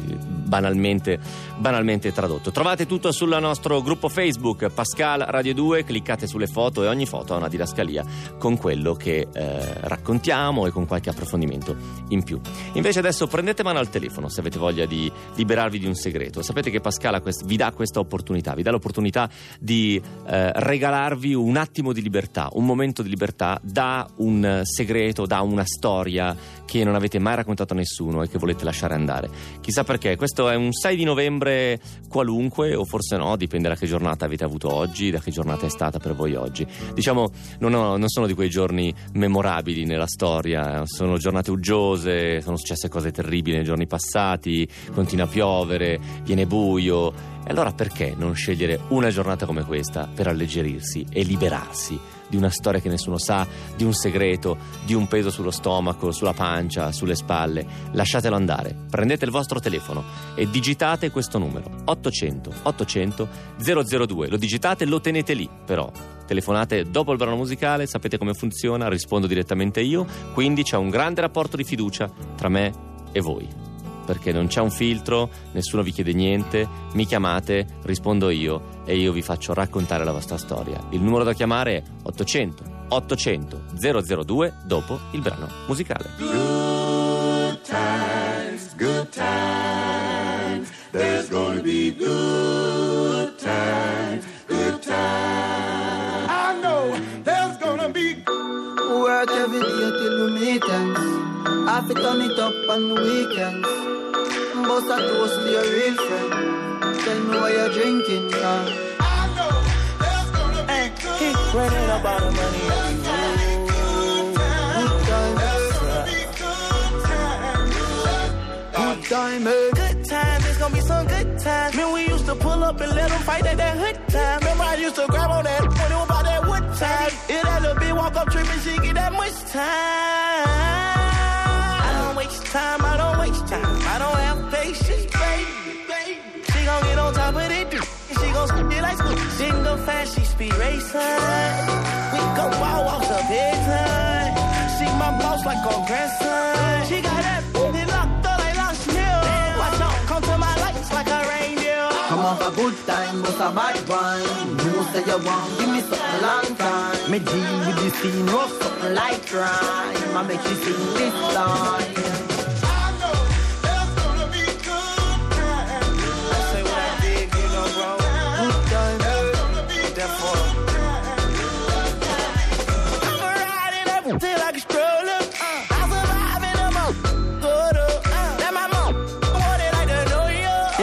Speaker 1: banalmente, banalmente tradotto. Trovate tutto sul nostro gruppo Facebook Pascal Radio 2, cliccate sulle foto e ogni foto ha una didascalia con quello che eh, raccontiamo e con qualche approfondimento in più. Invece adesso prendete mano al telefono se avete voglia di liberarvi di un segreto. Sapete che Pascal vi dà questa opportunità, vi dà l'opportunità di eh, regalarvi un attimo di libertà, un momento di libertà da un segreto, da una storia che non avete mai raccontato a nessuno e che volete lasciare andare. Chissà perché, questo è un 6 di novembre qualunque, o forse no, dipende da che giornata avete avuto oggi, da che giornata è stata per voi oggi. Diciamo, non, ho- non sono di quei giorni memorabili nella storia, sono giornate uggiose, sono successe cose terribili nei giorni passati, continua a piovere, viene buio. E allora perché non scegliere una giornata come questa per alleggerirsi e liberarsi di una storia che nessuno sa, di un segreto, di un peso sullo stomaco, sulla pancia, sulle spalle? Lasciatelo andare. Prendete il vostro telefono e digitate questo numero 800 800 002. Lo digitate e lo tenete lì, però. Telefonate dopo il brano musicale, sapete come funziona, rispondo direttamente io, quindi c'è un grande rapporto di fiducia tra me e voi perché non c'è un filtro, nessuno vi chiede niente, mi chiamate, rispondo io e io vi faccio raccontare la vostra storia. Il numero da chiamare è 800 800 002 dopo il brano musicale.
Speaker 4: Good times, good times. There's gonna be good times, good times. I know there's gonna be
Speaker 5: Work every day till we meet ends. I fit turn it up on the weekends. Bust a toast to your real friend. Tell me what you're drinking, yeah.
Speaker 4: I know there's gonna be good
Speaker 5: Keep running about the money.
Speaker 4: good
Speaker 5: Good time,
Speaker 4: There's gonna be good times.
Speaker 5: good time, eh?
Speaker 6: good time, it's gonna be some good time. Man, we used to pull up and let them fight at that hood time. Remember, I used to grab on that when it was about that wood time. It that little bitch walk up tripping, she get that much time. Time, I don't waste time. I don't have patience, baby. baby. She gon' get on top of it, she gon' spit it like school. She can go fast, she speed racing. We go wild walks up bedtime. She my boss like her grandson. She got that booty locked up like Lost Hill. Watch out, come to my lights like a reindeer.
Speaker 5: Come off a good time, but a bad one. You say you want, give me something long time. Me deal with this scene, rough something like crime. I make you sing this line.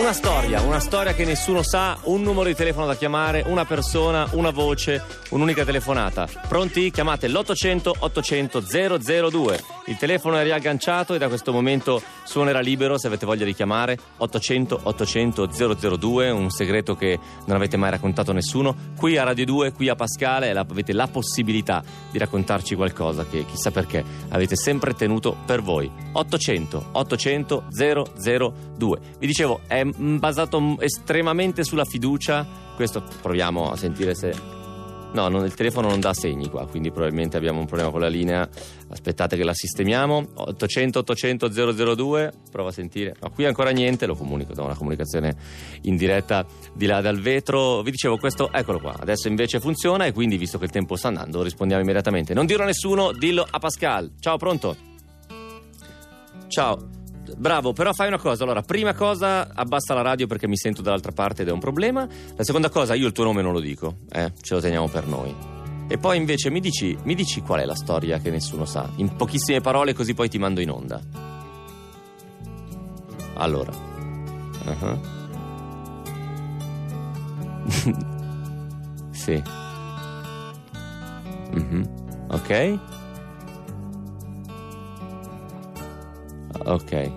Speaker 1: Una storia, una storia che nessuno sa, un numero di telefono da chiamare, una persona, una voce, un'unica telefonata. Pronti? Chiamate l'800 800 002. Il telefono è riagganciato e da questo momento suonerà libero se avete voglia di chiamare 800 800 002, un segreto che non avete mai raccontato a nessuno. Qui a Radio 2, qui a Pascale avete la possibilità di raccontarci qualcosa che chissà perché avete sempre tenuto per voi. 800 800 002. Vi dicevo, è basato mm, estremamente sulla fiducia. Questo proviamo a sentire se No, non- il telefono non dà segni qua, quindi probabilmente abbiamo un problema con la linea. Aspettate che la sistemiamo. 800 800 002, prova a sentire. No, qui ancora niente, lo comunico, do una comunicazione in diretta di là dal vetro. Vi dicevo questo, eccolo qua. Adesso invece funziona e quindi visto che il tempo sta andando, rispondiamo immediatamente. Non dirlo a nessuno, dillo a Pascal. Ciao, pronto? Ciao. Bravo, però fai una cosa. Allora, prima cosa, abbassa la radio perché mi sento dall'altra parte ed è un problema. La seconda cosa, io il tuo nome non lo dico, eh? ce lo teniamo per noi. E poi invece mi dici, mi dici qual è la storia che nessuno sa? In pochissime parole, così poi ti mando in onda. Allora. Uh-huh. [LAUGHS] sì. Mhm. Ok. Ok.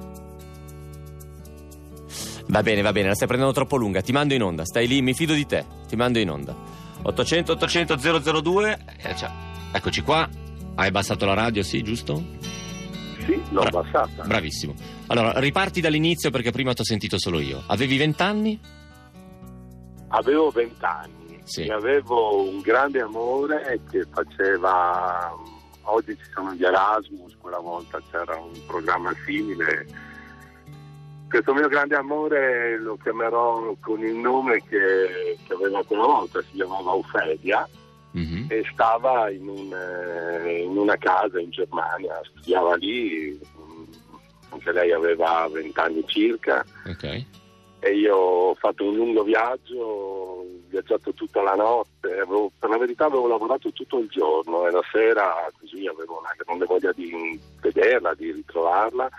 Speaker 1: Va bene, va bene, la stai prendendo troppo lunga. Ti mando in onda. Stai lì, mi fido di te. Ti mando in onda. 800 800 002. Eh, eccoci qua. Hai abbassato la radio, sì, giusto?
Speaker 7: Sì, l'ho
Speaker 1: Bra-
Speaker 7: abbassata.
Speaker 1: Bravissimo. Allora, riparti dall'inizio perché prima ti ho sentito solo io. Avevi 20 anni?
Speaker 7: Avevo vent'anni
Speaker 1: Sì.
Speaker 7: e avevo un grande amore che faceva. Oggi ci sono gli Erasmus, quella volta c'era un programma simile. Questo mio grande amore lo chiamerò con il nome che, che aveva quella volta, si chiamava Ofelia
Speaker 1: Mhm.
Speaker 7: e stava in, un, eh, in una casa in Germania, studiava lì, anche lei aveva vent'anni circa.
Speaker 1: Ok.
Speaker 7: E io ho fatto un lungo viaggio, ho viaggiato tutta la notte, avevo- per la verità avevo lavorato tutto il giorno e la sera così avevo una grande voglia di vederla, di ritrovarla.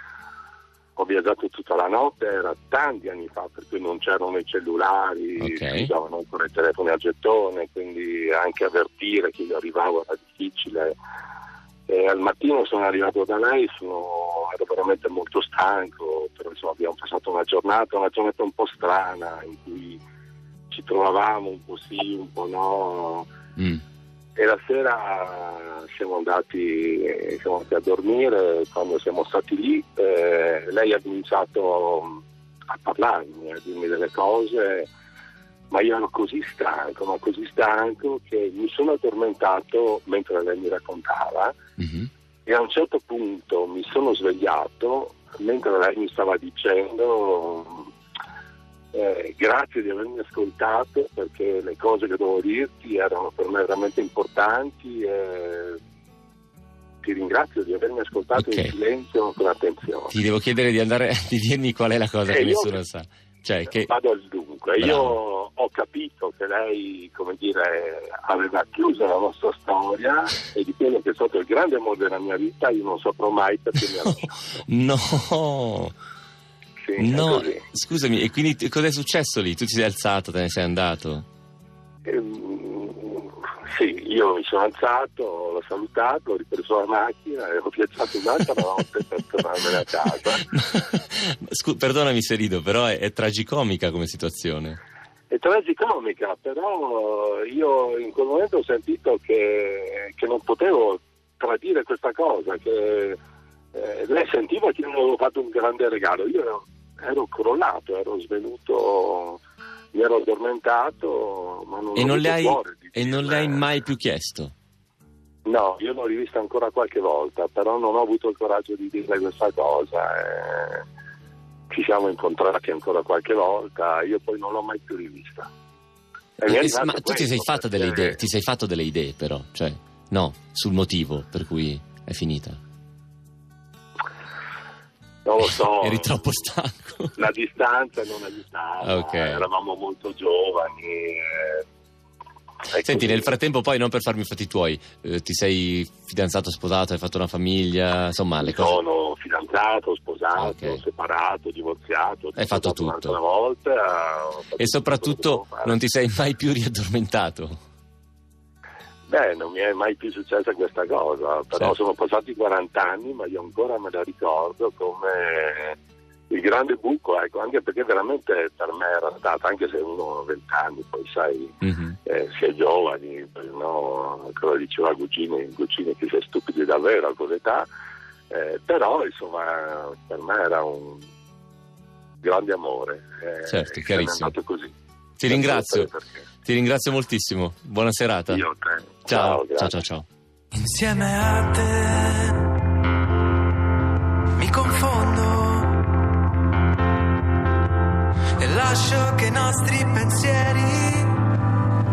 Speaker 7: Ho viaggiato tutta la notte, era tanti anni fa, per cui non c'erano i cellulari,
Speaker 1: Ok.
Speaker 7: si usavano ancora i telefoni a gettone, quindi anche avvertire che io arrivavo era difficile. E al mattino sono arrivato da lei, sono- ero veramente molto stanco, però insomma, abbiamo passato una giornata, una giornata un po' strana in cui ci trovavamo un po' sì, un po' no.
Speaker 1: Mm.
Speaker 7: E la sera siamo andati, eh, siamo andati a dormire, quando siamo stati lì eh, lei ha cominciato a parlarmi, a dirmi delle cose, ma io ero così stanco, ma così stanco che mi sono addormentato mentre lei mi raccontava
Speaker 1: Mhm.
Speaker 7: e a un certo punto mi sono svegliato mentre lei mi stava dicendo eh, grazie di avermi ascoltato perché le cose che dovevo dirti erano per me veramente importanti e ti ringrazio di avermi ascoltato
Speaker 1: Ok.
Speaker 7: in silenzio con attenzione.
Speaker 1: Ti devo chiedere di andare [LAUGHS] di dirmi qual è la cosa
Speaker 7: Eh,
Speaker 1: che
Speaker 7: io-
Speaker 1: nessuno sa. Cioè, che.
Speaker 7: Vado al dunque,
Speaker 1: Bravo.
Speaker 7: io ho capito che lei, come dire, aveva chiuso la nostra storia e di quello che è stato il grande amore della mia vita io non saprò mai perché mi ha [LAUGHS] lasciato.
Speaker 1: No!
Speaker 7: Sì,
Speaker 1: No, scusami, e quindi t- cosa è successo lì? Tu ti sei alzato, te ne sei andato?
Speaker 7: Ehm, sì, io mi sono alzato, l'ho salutato, ho ripreso la macchina e ho viaggiato un'altra notte per tornarmene a casa. [LAUGHS]
Speaker 1: Scu- perdonami se rido, però è, è tragicomica come situazione.
Speaker 7: È tragicomica, però io in quel momento ho sentito che, che non potevo tradire questa cosa, che eh, lei sentiva che io non avevo fatto un grande regalo. Io ero, ero crollato, ero svenuto, mi ero addormentato, ma non
Speaker 1: E non, le hai,
Speaker 7: cuore
Speaker 1: e non le hai mai più chiesto?
Speaker 7: No, io l'ho rivista ancora qualche volta, però non ho avuto il coraggio di dirle questa cosa. eh. Ci siamo incontrati ancora qualche volta, io poi non l'ho mai più rivista. E è
Speaker 1: Eh, ma tu ti sei,
Speaker 7: perché-
Speaker 1: idee, ti sei fatto delle idee, però, cioè, no, sul motivo per cui è finita.
Speaker 7: Non lo so,
Speaker 1: Eri troppo stanco. [LAUGHS]
Speaker 7: la distanza non aiutava,
Speaker 1: Ok.
Speaker 7: eravamo molto giovani. eh.
Speaker 1: Senti, nel frattempo poi non per farmi i fatti tuoi, eh, ti sei fidanzato, sposato, hai fatto una famiglia, insomma le cose...
Speaker 7: Sono fidanzato, sposato,
Speaker 1: Ok.
Speaker 7: separato, divorziato.
Speaker 1: Hai fatto tutto.
Speaker 7: volta. ho fatto
Speaker 1: E soprattutto non ti sei mai più riaddormentato.
Speaker 7: Beh, non mi è mai più successa questa cosa, però
Speaker 1: Certo.
Speaker 7: sono passati 40 anni, ma io ancora me la ricordo come il grande buco, ecco, anche perché veramente per me era stata, anche se uno ha 20 anni, poi sai,
Speaker 1: Mhm.
Speaker 7: eh, si è giovani, no, ancora diceva Guccini, Guccini che sei stupidi davvero a quell'età, eh, però insomma per me era un grande amore. eh,
Speaker 1: Certo,
Speaker 7: è
Speaker 1: chiarissimo. Ti ringrazio,
Speaker 7: Perché
Speaker 1: ti ringrazio moltissimo. Buona serata.
Speaker 7: Io te.
Speaker 1: Ciao,
Speaker 7: grazie.
Speaker 1: ciao, ciao, ciao.
Speaker 3: Insieme a te mi confondo e lascio che i nostri pensieri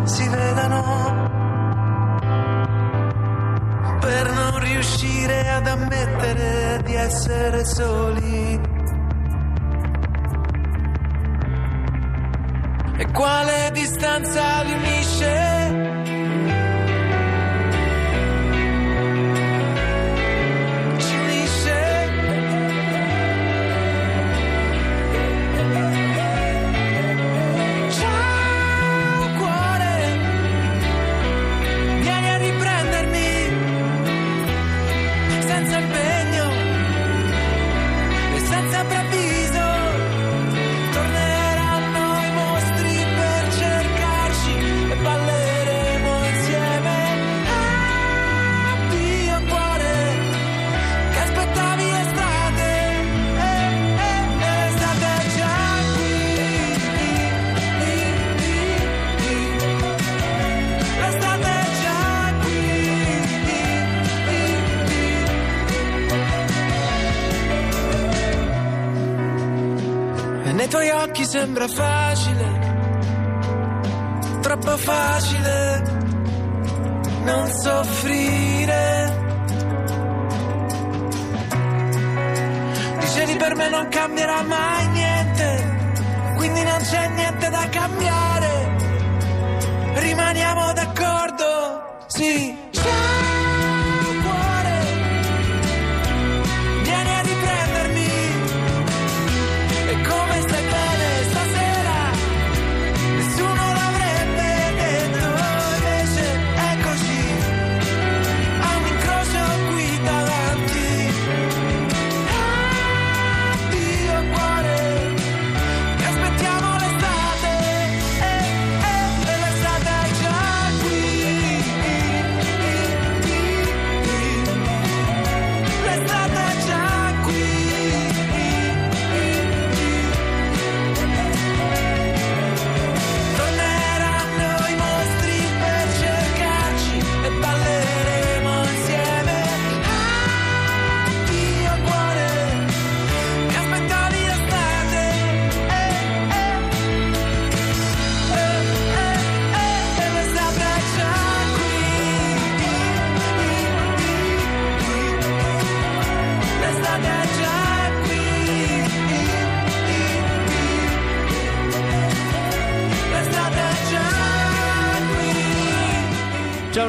Speaker 3: si vedano per non riuscire ad ammettere di essere soli. E quale distanza li unisce? Sembra facile troppo facile non soffrire Dicevi per me non cambierà mai niente, quindi non c'è niente da cambiare. Rimaniamo d'accordo? Sì.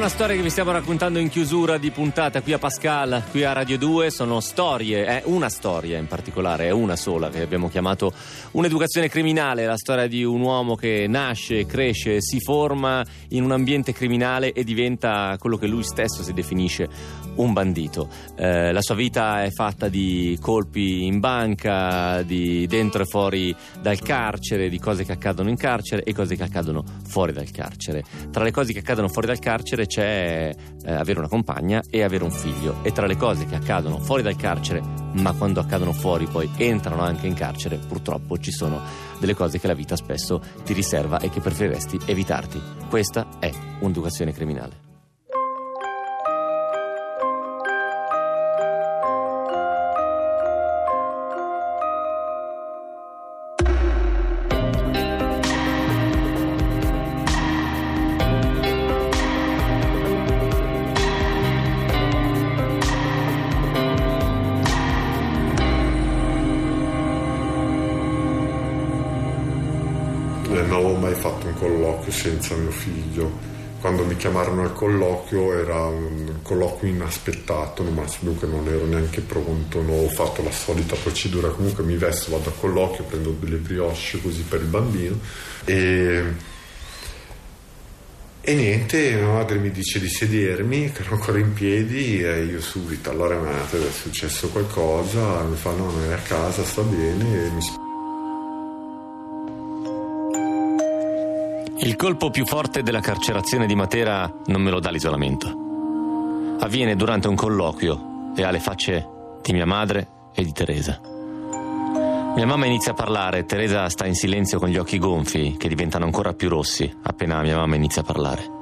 Speaker 1: Una storia che vi stiamo raccontando in chiusura di puntata qui a Pascal, qui a Radio 2, sono storie, è una storia in particolare, è una sola che abbiamo chiamato un'educazione criminale, la storia di un uomo che nasce, cresce, si forma in un ambiente criminale e diventa quello che lui stesso si definisce un bandito. Eh, la sua vita è fatta di colpi in banca, di dentro e fuori dal carcere, di cose che accadono in carcere e cose che accadono fuori dal carcere. Tra le cose che accadono fuori dal carcere c'è eh, avere una compagna e avere un figlio e tra le cose che accadono fuori dal carcere, ma quando accadono fuori poi entrano anche in carcere, purtroppo ci sono delle cose che la vita spesso ti riserva e che preferiresti evitarti. Questa è un'educazione criminale.
Speaker 8: Senza mio figlio. Quando mi chiamarono al colloquio era un colloquio inaspettato, ma dunque non ero neanche pronto, non ho fatto la solita procedura, comunque mi vesto, vado al colloquio, prendo delle brioche così per il bambino e, e niente, mia madre mi dice di sedermi, che ero ancora in piedi e io subito, allora madre è successo qualcosa, mi fa no, non è a casa, sta bene e mi sp-
Speaker 1: Il colpo più forte della carcerazione di Matera non me lo dà l'isolamento. Avviene durante un colloquio e ha le facce di mia madre e di Teresa. Mia mamma inizia a parlare, Teresa sta in silenzio con gli occhi gonfi che diventano ancora più rossi appena mia mamma inizia a parlare.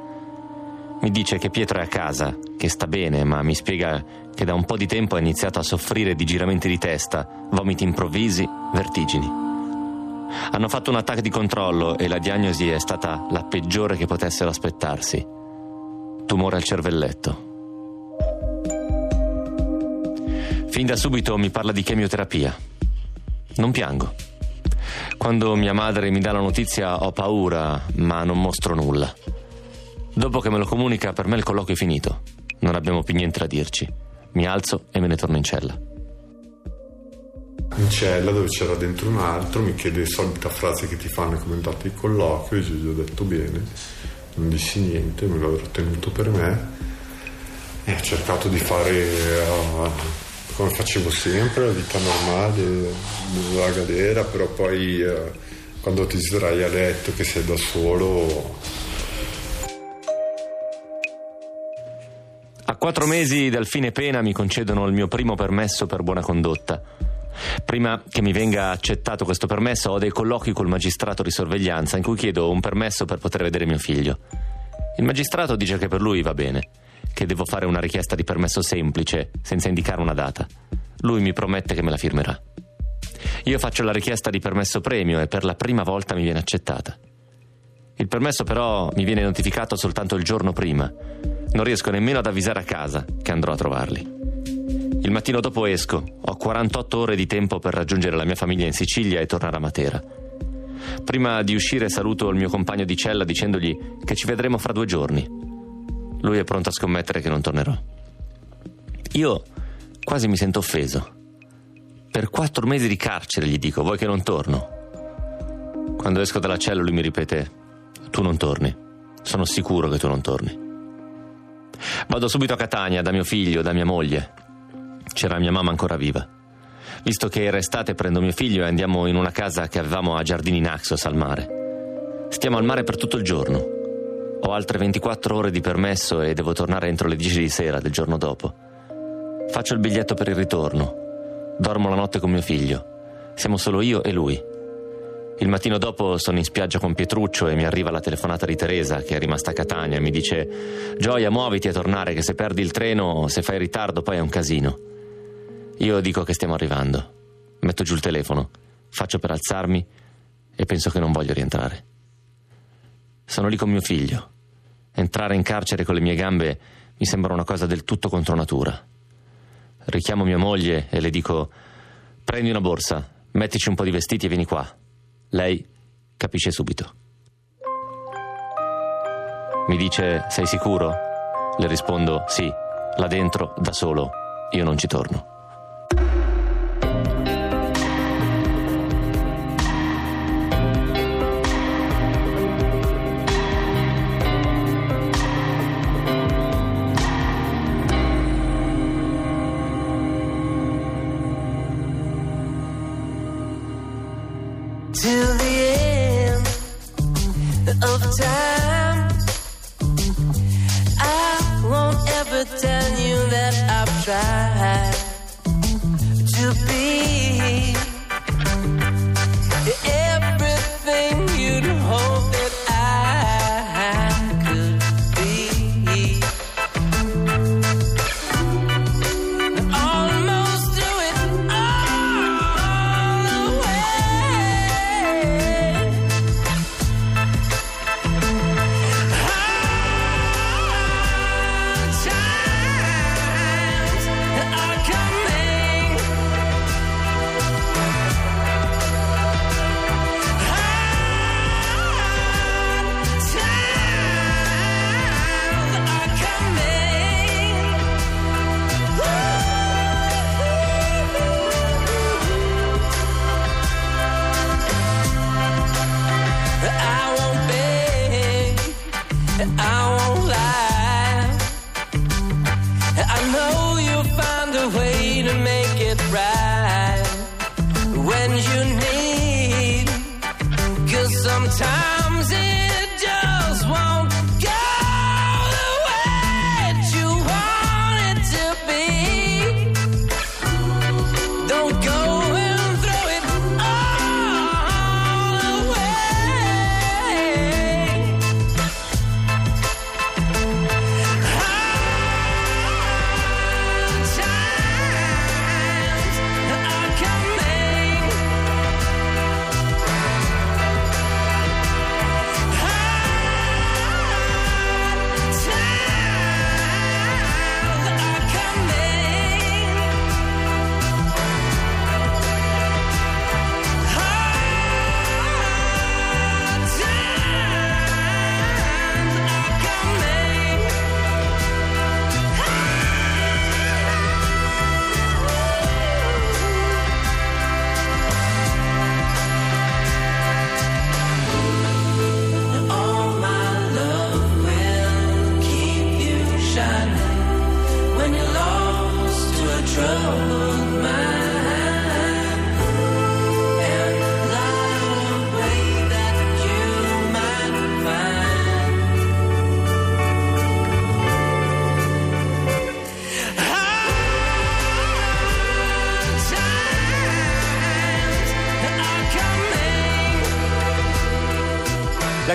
Speaker 1: Mi dice che Pietro è a casa, che sta bene, ma mi spiega che da un po' di tempo ha iniziato a soffrire di giramenti di testa, vomiti improvvisi, vertigini. Hanno fatto un attacco di controllo e la diagnosi è stata la peggiore che potessero aspettarsi. Tumore al cervelletto. Fin da subito mi parla di chemioterapia. Non piango. Quando mia madre mi dà la notizia ho paura, ma non mostro nulla. Dopo che me lo comunica, per me il colloquio è finito. Non abbiamo più niente da dirci. Mi alzo e me ne torno in cella
Speaker 8: in cella dove c'era dentro un altro, mi chiede la solita frase che ti fanno come è andato il colloquio, io gli ho detto bene, non dissi niente, me l'ho tenuto per me e ho cercato di fare uh, come facevo sempre, la vita normale, la galera, però poi uh, quando ti sdrai a letto che sei da solo
Speaker 1: A quattro mesi dal fine pena mi concedono il mio primo permesso per buona condotta. Prima che mi venga accettato questo permesso ho dei colloqui col magistrato di sorveglianza in cui chiedo un permesso per poter vedere mio figlio. Il magistrato dice che per lui va bene, che devo fare una richiesta di permesso semplice, senza indicare una data. Lui mi promette che me la firmerà. Io faccio la richiesta di permesso premio e per la prima volta mi viene accettata. Il permesso però mi viene notificato soltanto il giorno prima. Non riesco nemmeno ad avvisare a casa che andrò a trovarli. Il mattino dopo esco, ho 48 ore di tempo per raggiungere la mia famiglia in Sicilia e tornare a Matera. Prima di uscire saluto il mio compagno di cella dicendogli che ci vedremo fra due giorni. Lui è pronto a scommettere che non tornerò. Io quasi mi sento offeso. Per quattro mesi di carcere gli dico, vuoi che non torno? Quando esco dalla cella lui mi ripete, tu non torni. Sono sicuro che tu non torni. Vado subito a Catania da mio figlio, da mia moglie. C'era mia mamma ancora viva. Visto che era estate prendo mio figlio e andiamo in una casa che avevamo a Giardini Naxos al mare. Stiamo al mare per tutto il giorno. Ho altre 24 ore di permesso e devo tornare entro le 10 di sera del giorno dopo. Faccio il biglietto per il ritorno. Dormo la notte con mio figlio. Siamo solo io e lui. Il mattino dopo sono in spiaggia con Pietruccio e mi arriva la telefonata di Teresa che è rimasta a Catania e mi dice Gioia muoviti a tornare che se perdi il treno, se fai ritardo poi è un casino. Io dico che stiamo arrivando. Metto giù il telefono, faccio per alzarmi e penso che non voglio rientrare. Sono lì con mio figlio. Entrare in carcere con le mie gambe mi sembra una cosa del tutto contro natura. Richiamo mia moglie e le dico: Prendi una borsa, mettici un po' di vestiti e vieni qua. Lei capisce subito. Mi dice: Sei sicuro? Le rispondo: Sì, là dentro, da solo, io non ci torno.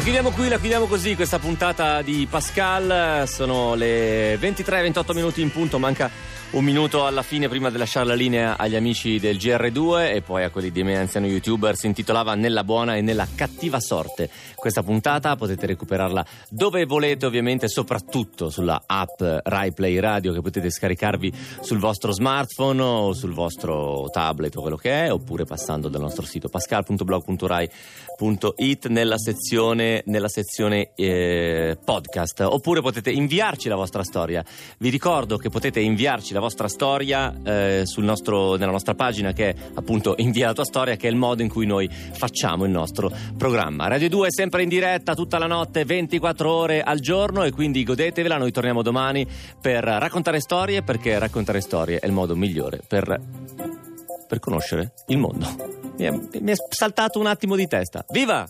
Speaker 1: Chiudiamo qui, la chiudiamo così, questa puntata di Pascal. Sono le 23-28 minuti in punto, manca un minuto alla fine prima di lasciare la linea agli amici del GR2 e poi a quelli di me anziano youtuber. Si intitolava Nella buona e nella cattiva sorte. Questa puntata potete recuperarla dove volete, ovviamente, soprattutto sulla app Rai Play Radio che potete scaricarvi sul vostro smartphone o sul vostro tablet o quello che è, oppure passando dal nostro sito pascal.blog.rai.it nella sezione, nella sezione eh, podcast. Oppure potete inviarci la vostra storia. Vi ricordo che potete inviarci la vostra storia eh, nostro- nella nostra pagina che è appunto Invia la tua storia, che è il modo in cui noi facciamo il nostro programma. Radio 2 è sempre in diretta tutta la notte, 24 ore al giorno e quindi godetevela. Noi torniamo domani per raccontare storie perché raccontare storie è il modo migliore per, per conoscere il mondo. Mi è, mi è saltato un attimo di testa. Viva!